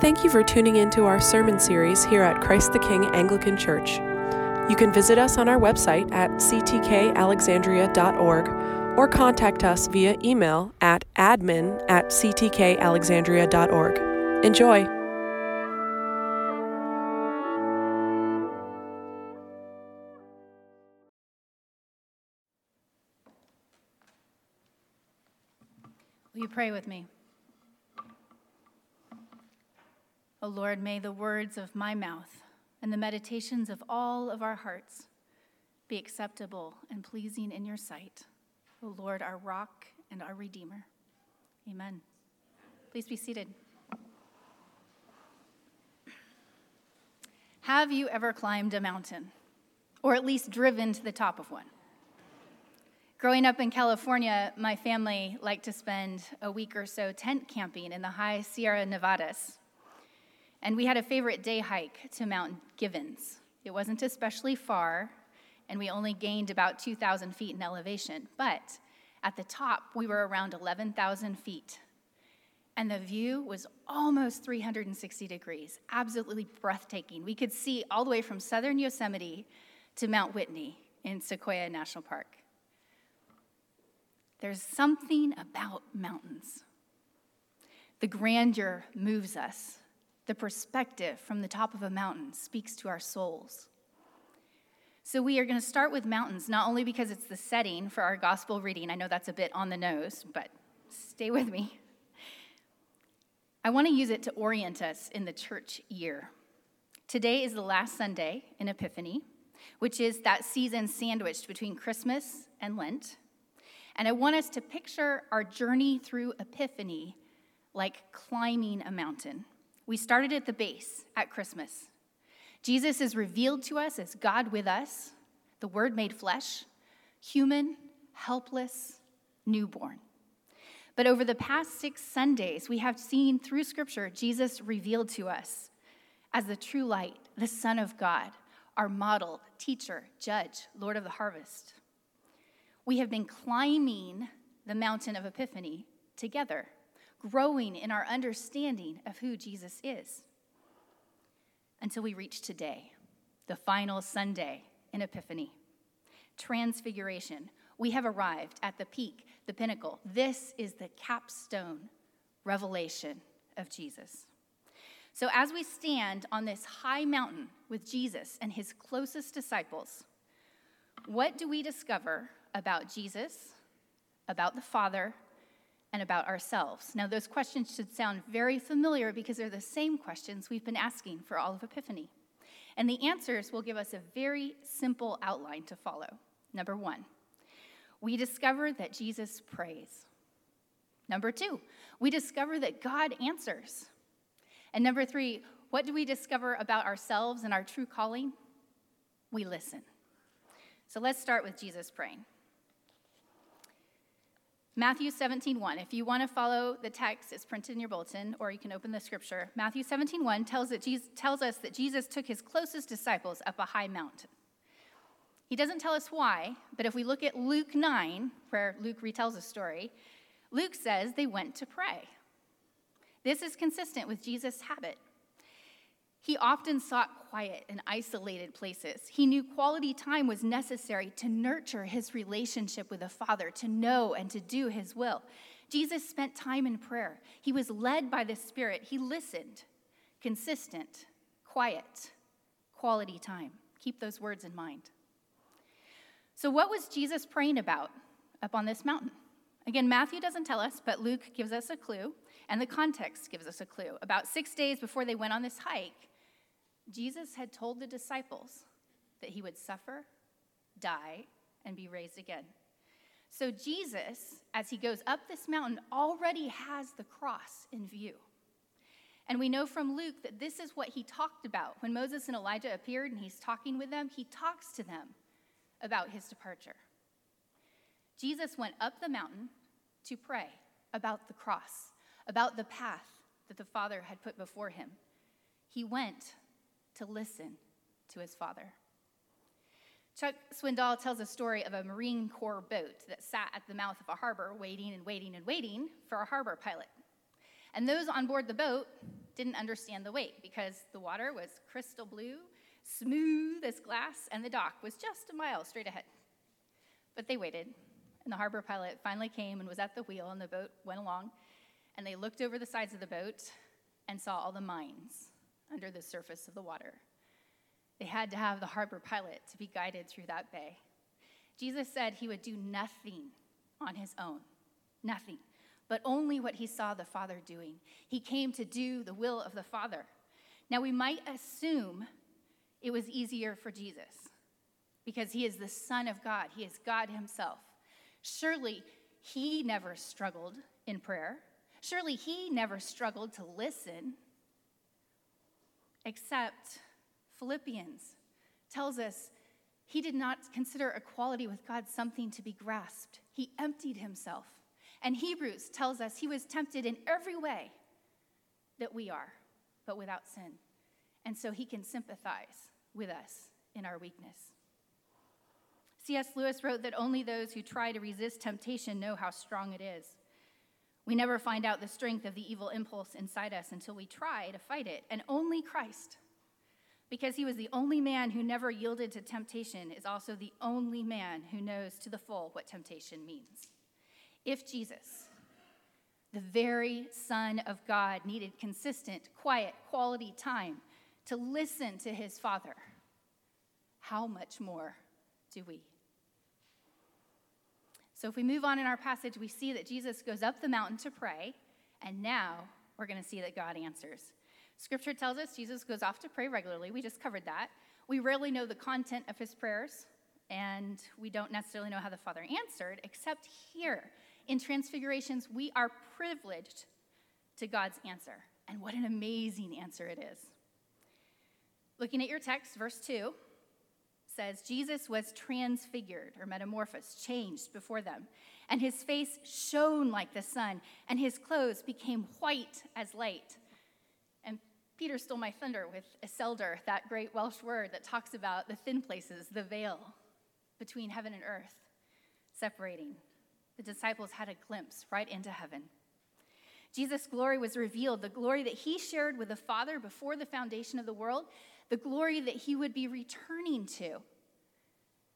Thank you for tuning into our sermon series here at Christ the King Anglican Church. You can visit us on our website at ctkalexandria.org or contact us via email at admin at ctkalexandria.org. Enjoy! Will you pray with me? O Lord, may the words of my mouth and the meditations of all of our hearts be acceptable and pleasing in your sight. O Lord, our rock and our redeemer. Amen. Please be seated. Have you ever climbed a mountain, or at least driven to the top of one? Growing up in California, my family liked to spend a week or so tent camping in the high Sierra Nevadas. And we had a favorite day hike to Mount Givens. It wasn't especially far, and we only gained about 2,000 feet in elevation. But at the top, we were around 11,000 feet. And the view was almost 360 degrees, absolutely breathtaking. We could see all the way from southern Yosemite to Mount Whitney in Sequoia National Park. There's something about mountains. The grandeur moves us. The perspective from the top of a mountain speaks to our souls. So, we are going to start with mountains, not only because it's the setting for our gospel reading. I know that's a bit on the nose, but stay with me. I want to use it to orient us in the church year. Today is the last Sunday in Epiphany, which is that season sandwiched between Christmas and Lent. And I want us to picture our journey through Epiphany like climbing a mountain. We started at the base at Christmas. Jesus is revealed to us as God with us, the Word made flesh, human, helpless, newborn. But over the past six Sundays, we have seen through Scripture Jesus revealed to us as the true light, the Son of God, our model, teacher, judge, Lord of the harvest we have been climbing the mountain of Epiphany together, growing in our understanding of who Jesus is. Until we reach today, the final Sunday in Epiphany. Transfiguration. We have arrived at the peak, the pinnacle. This is the capstone revelation of Jesus. So, as we stand on this high mountain with Jesus and his closest disciples, what do we discover about Jesus, about the Father, and about ourselves. Now, those questions should sound very familiar because they're the same questions we've been asking for all of Epiphany. And the answers will give us a very simple outline to follow. Number one, we discover that Jesus prays. Number two, we discover that God answers. And number three, what do we discover about ourselves and our true calling? We listen. So let's start with Jesus praying. Matthew 17, 1. If you want to follow the text, it's printed in your bulletin, or you can open the scripture. Matthew 17, 1 tells, tells us that Jesus took his closest disciples up a high mountain. He doesn't tell us why, but if we look at Luke 9, where Luke retells a story, Luke says they went to pray. This is consistent with Jesus' habit. He often sought quiet and isolated places. He knew quality time was necessary to nurture his relationship with the Father, to know and to do his will. Jesus spent time in prayer. He was led by the Spirit. He listened. Consistent, quiet, quality time. Keep those words in mind. So, what was Jesus praying about up on this mountain? Again, Matthew doesn't tell us, but Luke gives us a clue, and the context gives us a clue. About six days before they went on this hike, Jesus had told the disciples that he would suffer, die, and be raised again. So, Jesus, as he goes up this mountain, already has the cross in view. And we know from Luke that this is what he talked about. When Moses and Elijah appeared and he's talking with them, he talks to them about his departure. Jesus went up the mountain to pray about the cross, about the path that the Father had put before him. He went to listen to his father. Chuck Swindoll tells a story of a Marine Corps boat that sat at the mouth of a harbor waiting and waiting and waiting for a harbor pilot. And those on board the boat didn't understand the wait because the water was crystal blue, smooth as glass, and the dock was just a mile straight ahead. But they waited, and the harbor pilot finally came and was at the wheel, and the boat went along. And they looked over the sides of the boat and saw all the mines under the surface of the water. They had to have the harbor pilot to be guided through that bay. Jesus said he would do nothing on his own, nothing, but only what he saw the Father doing. He came to do the will of the Father. Now, we might assume it was easier for Jesus because he is the Son of God, he is God himself. Surely he never struggled in prayer. Surely he never struggled to listen, except Philippians tells us he did not consider equality with God something to be grasped. He emptied himself. And Hebrews tells us he was tempted in every way that we are, but without sin. And so he can sympathize with us in our weakness. C.S. Lewis wrote that only those who try to resist temptation know how strong it is. We never find out the strength of the evil impulse inside us until we try to fight it, and only Christ because he was the only man who never yielded to temptation, is also the only man who knows to the full what temptation means. If Jesus, the very Son of God, needed consistent, quiet, quality time to listen to his Father, how much more do we? So, if we move on in our passage, we see that Jesus goes up the mountain to pray, and now we're going to see that God answers. Scripture tells us Jesus goes off to pray regularly. We just covered that. We rarely know the content of his prayers, and we don't necessarily know how the Father answered, except here in Transfigurations, we are privileged to God's answer. And what an amazing answer it is. Looking at your text, verse 2 says, Jesus was transfigured or metamorphosed, changed before them, and his face shone like the sun, and his clothes became white as light. And Peter stole my thunder with iselder, that great Welsh word that talks about the thin places, the veil between heaven and earth, separating. The disciples had a glimpse right into heaven. Jesus' glory was revealed, the glory that he shared with the Father before the foundation of the world, the glory that he would be returning to.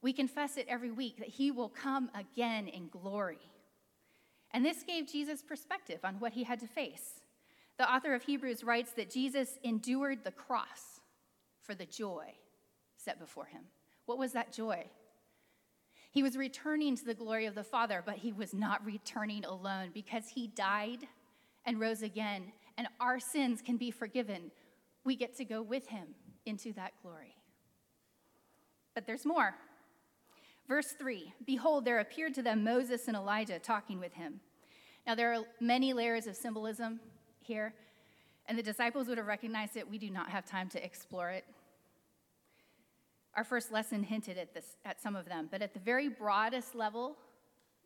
We confess it every week that he will come again in glory. And this gave Jesus perspective on what he had to face. The author of Hebrews writes that Jesus endured the cross for the joy set before him. What was that joy? He was returning to the glory of the Father, but he was not returning alone because he died and rose again, and our sins can be forgiven. We get to go with him into that glory. But there's more. Verse 3 Behold, there appeared to them Moses and Elijah talking with him. Now, there are many layers of symbolism here, and the disciples would have recognized it. We do not have time to explore it. Our first lesson hinted at this at some of them, but at the very broadest level,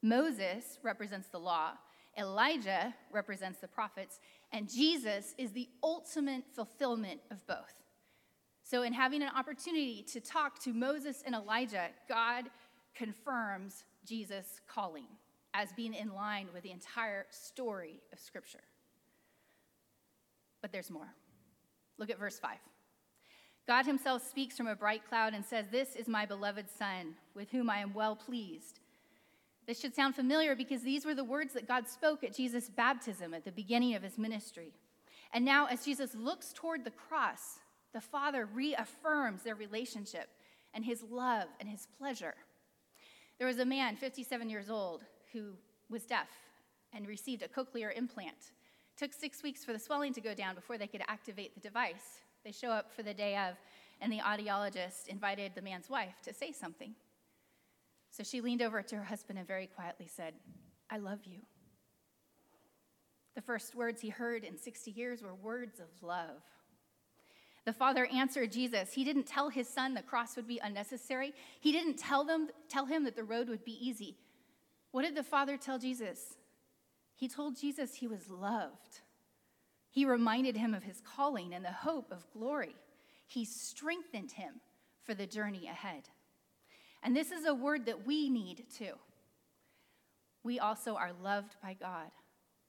Moses represents the law, Elijah represents the prophets, and Jesus is the ultimate fulfillment of both. So, in having an opportunity to talk to Moses and Elijah, God confirms Jesus' calling as being in line with the entire story of Scripture. But there's more. Look at verse 5. God himself speaks from a bright cloud and says, This is my beloved Son, with whom I am well pleased. This should sound familiar because these were the words that God spoke at Jesus' baptism at the beginning of his ministry. And now, as Jesus looks toward the cross, the Father reaffirms their relationship and his love and his pleasure. There was a man, 57 years old, who was deaf and received a cochlear implant took six weeks for the swelling to go down before they could activate the device. They show up for the day of, and the audiologist invited the man's wife to say something. So she leaned over to her husband and very quietly said, I love you. The first words he heard in 60 years were words of love. The father answered Jesus. He didn't tell his son the cross would be unnecessary. He didn't tell them tell him that the road would be easy. What did the father tell Jesus? He told Jesus he was loved. He reminded him of his calling and the hope of glory. He strengthened him for the journey ahead. And this is a word that we need too. We also are loved by God,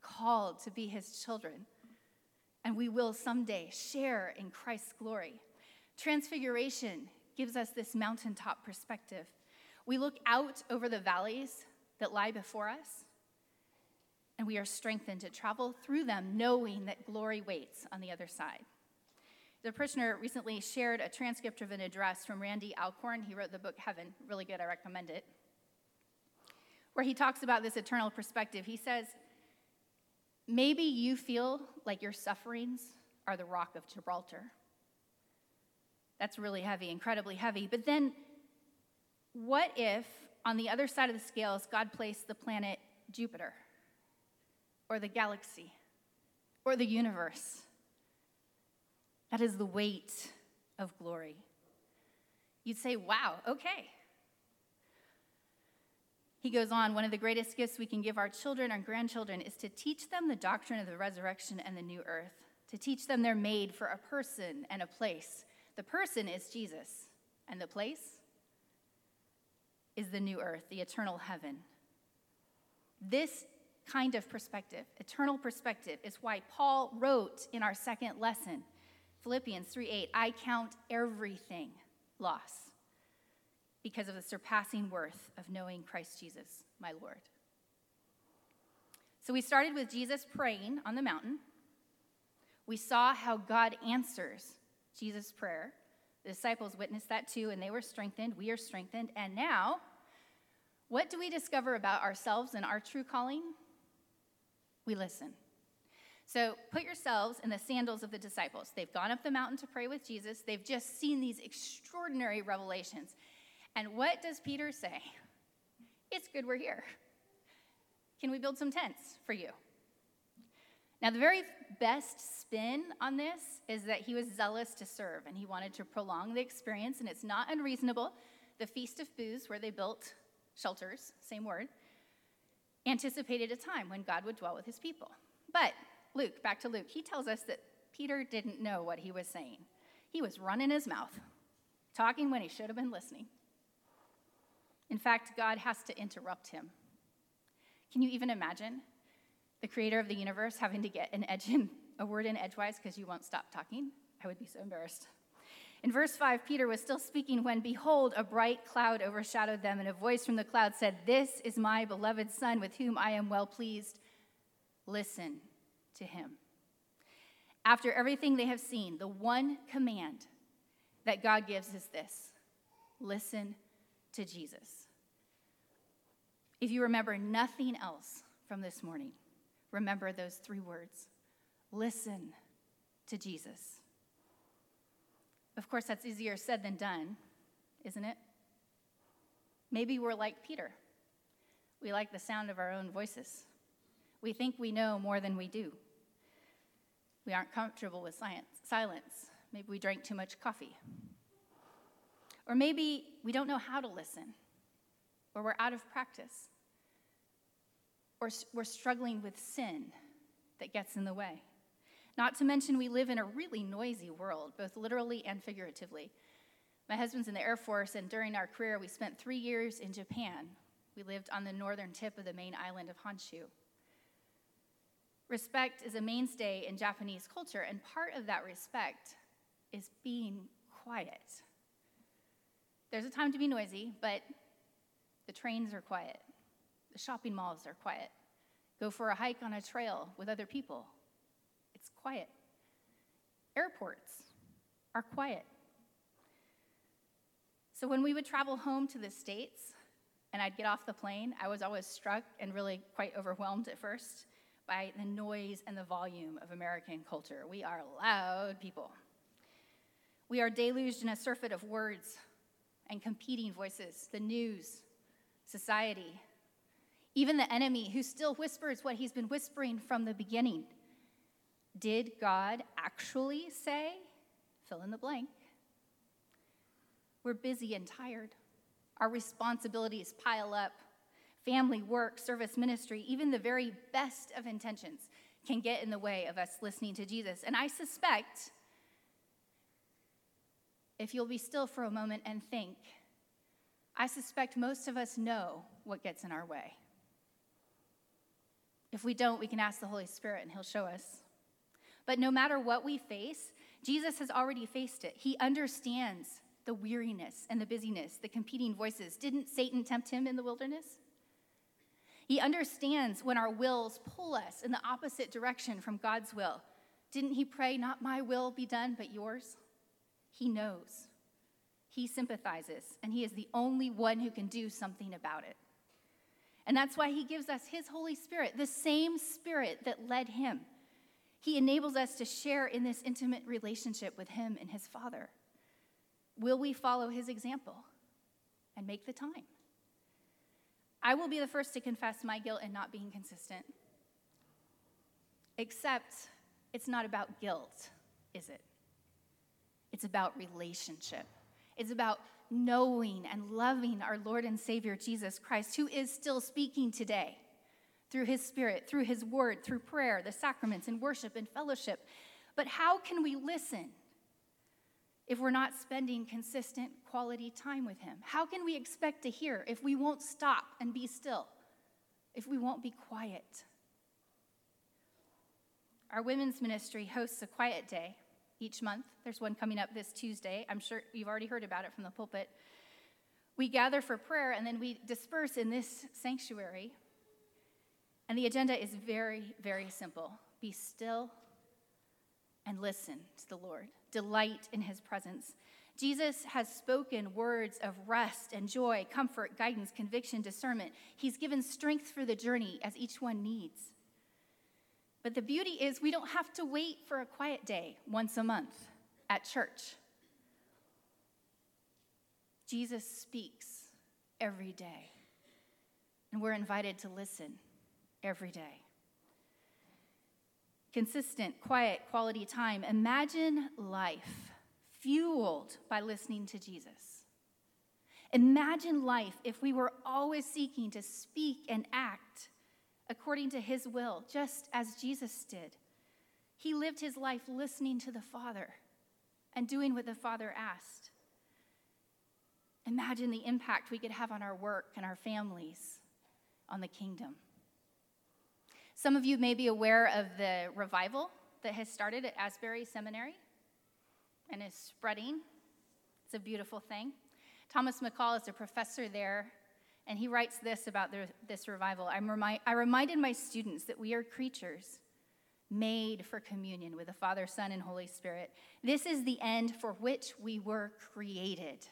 called to be his children, and we will someday share in Christ's glory. Transfiguration gives us this mountaintop perspective. We look out over the valleys that lie before us, and we are strengthened to travel through them knowing that glory waits on the other side. The parishioner recently shared a transcript of an address from Randy Alcorn. He wrote the book Heaven, really good, I recommend it, where he talks about this eternal perspective. He says, Maybe you feel like your sufferings are the rock of Gibraltar. That's really heavy, incredibly heavy. But then, what if on the other side of the scales, God placed the planet Jupiter, or the galaxy, or the universe? That is the weight of glory. You'd say, wow, okay. He goes on, one of the greatest gifts we can give our children and grandchildren is to teach them the doctrine of the resurrection and the new earth, to teach them they're made for a person and a place. The person is Jesus, and the place is the new earth, the eternal heaven. This kind of perspective, eternal perspective, is why Paul wrote in our second lesson Philippians 3 8, I count everything loss because of the surpassing worth of knowing Christ Jesus, my Lord. So we started with Jesus praying on the mountain. We saw how God answers Jesus' prayer. The disciples witnessed that too, and they were strengthened. We are strengthened. And now, what do we discover about ourselves and our true calling? We listen. So put yourselves in the sandals of the disciples. They've gone up the mountain to pray with Jesus, they've just seen these extraordinary revelations. And what does Peter say? It's good we're here. Can we build some tents for you? Now, the very best spin on this is that he was zealous to serve and he wanted to prolong the experience, and it's not unreasonable. The Feast of Booths, where they built shelters, same word, anticipated a time when God would dwell with his people. But Luke, back to Luke, he tells us that Peter didn't know what he was saying. He was running his mouth, talking when he should have been listening. In fact, God has to interrupt him. Can you even imagine the creator of the universe having to get an edge in, a word in edgewise because you won't stop talking? I would be so embarrassed. In verse 5, Peter was still speaking when, behold, a bright cloud overshadowed them, and a voice from the cloud said, This is my beloved Son, with whom I am well pleased. Listen to him. After everything they have seen, the one command that God gives is this listen to Jesus. If you remember nothing else from this morning, remember those three words listen to Jesus. Of course, that's easier said than done, isn't it? Maybe we're like Peter. We like the sound of our own voices. We think we know more than we do. We aren't comfortable with science, silence. Maybe we drank too much coffee. Or maybe we don't know how to listen, or we're out of practice, or we're struggling with sin that gets in the way. Not to mention, we live in a really noisy world, both literally and figuratively. My husband's in the Air Force, and during our career, we spent three years in Japan. We lived on the northern tip of the main island of Honshu. Respect is a mainstay in Japanese culture, and part of that respect is being quiet. There's a time to be noisy, but the trains are quiet, the shopping malls are quiet. Go for a hike on a trail with other people, it's quiet. Airports are quiet. So when we would travel home to the States and I'd get off the plane, I was always struck and really quite overwhelmed at first by the noise and the volume of American culture. We are loud people. We are deluged in a surfeit of words and competing voices the news, society, even the enemy who still whispers what he's been whispering from the beginning. Did God actually say? Fill in the blank. We're busy and tired. Our responsibilities pile up family, work, service, ministry, even the very best of intentions can get in the way of us listening to Jesus. And I suspect, if you'll be still for a moment and think, I suspect most of us know what gets in our way. If we don't, we can ask the Holy Spirit and He'll show us. But no matter what we face, Jesus has already faced it. He understands the weariness and the busyness, the competing voices. Didn't Satan tempt him in the wilderness? He understands when our wills pull us in the opposite direction from God's will. Didn't he pray, Not my will be done, but yours? He knows. He sympathizes, and he is the only one who can do something about it. And that's why he gives us his Holy Spirit, the same Spirit that led him. He enables us to share in this intimate relationship with him and his Father. Will we follow his example and make the time? I will be the first to confess my guilt in not being consistent. Except it's not about guilt, is it? It's about relationship. It's about knowing and loving our Lord and Savior Jesus Christ, who is still speaking today through his Spirit, through his word, through prayer, the sacraments, and worship and fellowship. But how can we listen if we're not spending consistent quality time with him? How can we expect to hear if we won't stop and be still, if we won't be quiet? Our women's ministry hosts a quiet day each month. There's one coming up this Tuesday. I'm sure you've already heard about it from the pulpit. We gather for prayer and then we disperse in this sanctuary. And the agenda is very, very simple be still and listen to the Lord, delight in his presence. Jesus has spoken words of rest and joy, comfort, guidance, conviction, discernment. He's given strength for the journey as each one needs. But the beauty is, we don't have to wait for a quiet day once a month at church. Jesus speaks every day, and we're invited to listen every day. Consistent, quiet, quality time. Imagine life fueled by listening to Jesus. Imagine life if we were always seeking to speak and act according to his will, just as Jesus did. He lived his life listening to the Father and doing what the Father asked. Imagine the impact we could have on our work and our families, on the kingdom. Some of you may be aware of the revival that has started at Asbury Seminary and is spreading. It's a beautiful thing. Thomas McCall is a professor there and he writes this about the, this revival remi- I reminded my students that we are creatures made for communion with the Father, Son, and Holy Spirit. This is the end for which we were created.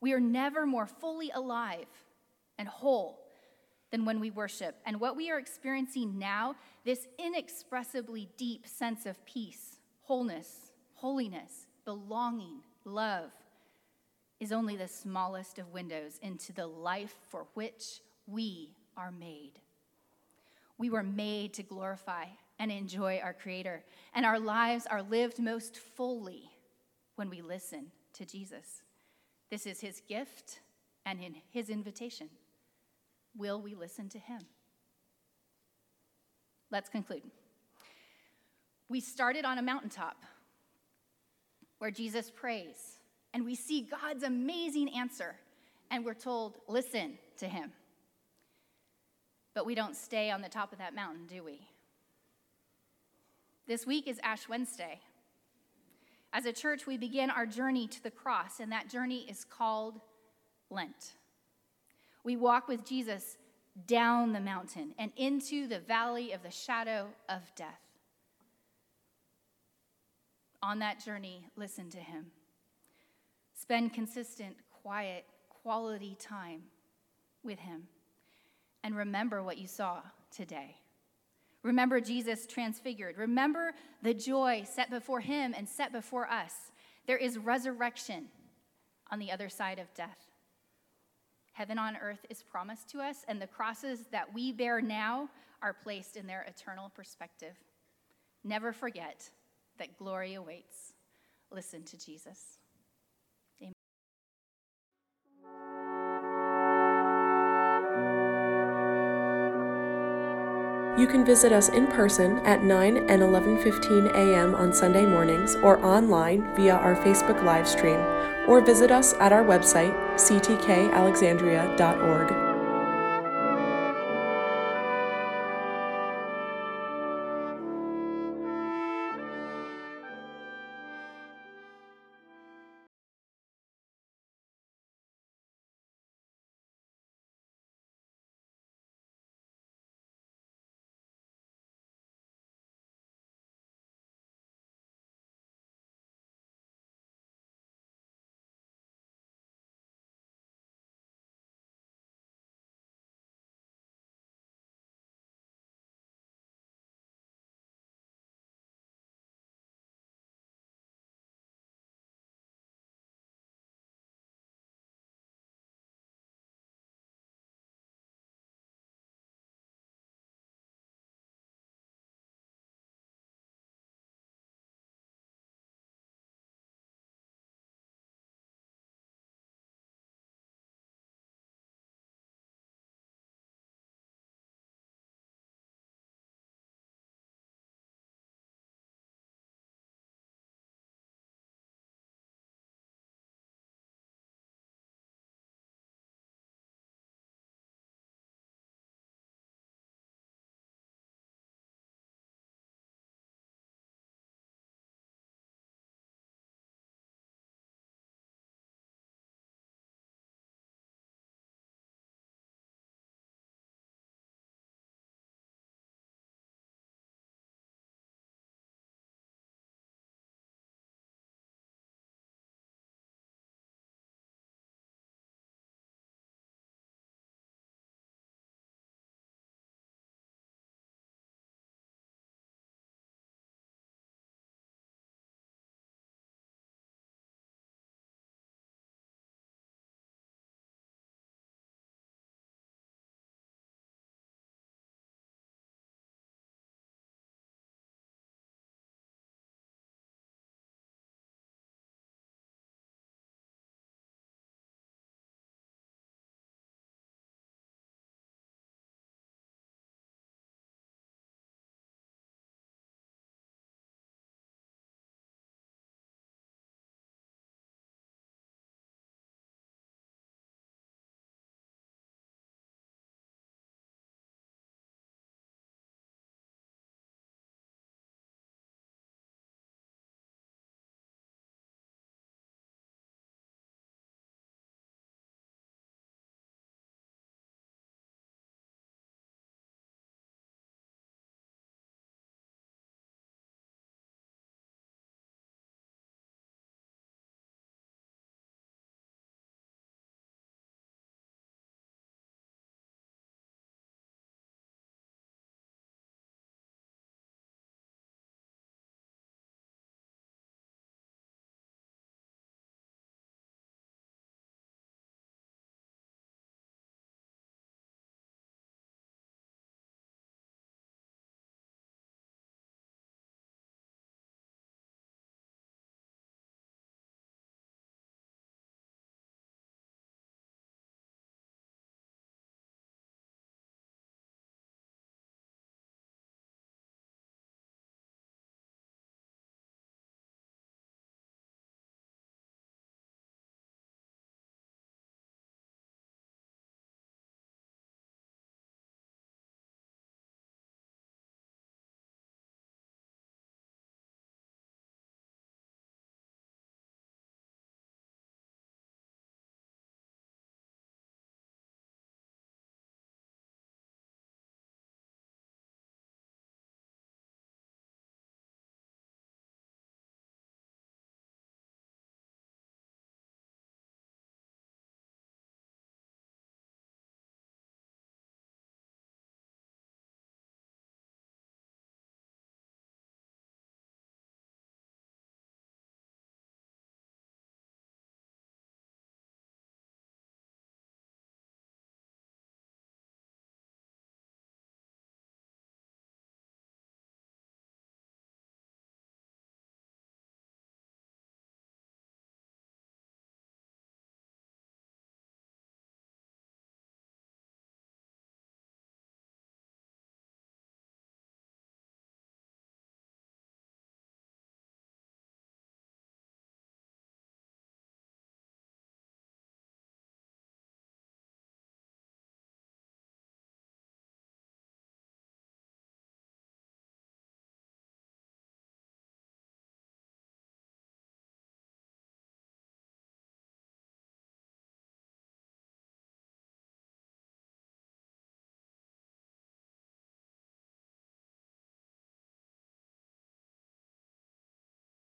We are never more fully alive and whole than when we worship. And what we are experiencing now, this inexpressibly deep sense of peace, wholeness, holiness, belonging, love, is only the smallest of windows into the life for which we are made. We were made to glorify and enjoy our Creator, and our lives are lived most fully when we listen to Jesus. This is His gift and in His invitation. Will we listen to Him? Let's conclude. We started on a mountaintop where Jesus prays and we see God's amazing answer, and we're told, listen to him. But we don't stay on the top of that mountain, do we? This week is Ash Wednesday. As a church, we begin our journey to the cross, and that journey is called Lent. We walk with Jesus down the mountain and into the valley of the shadow of death. On that journey, listen to him. Spend consistent, quiet, quality time with Him. And remember what you saw today. Remember Jesus transfigured. Remember the joy set before Him and set before us. There is resurrection on the other side of death. Heaven on earth is promised to us, and the crosses that we bear now are placed in their eternal perspective. Never forget that glory awaits. Listen to Jesus. You can visit us in person at 9 and 11:15 a.m. on Sunday mornings or online via our Facebook live stream or visit us at our website ctkalexandria.org.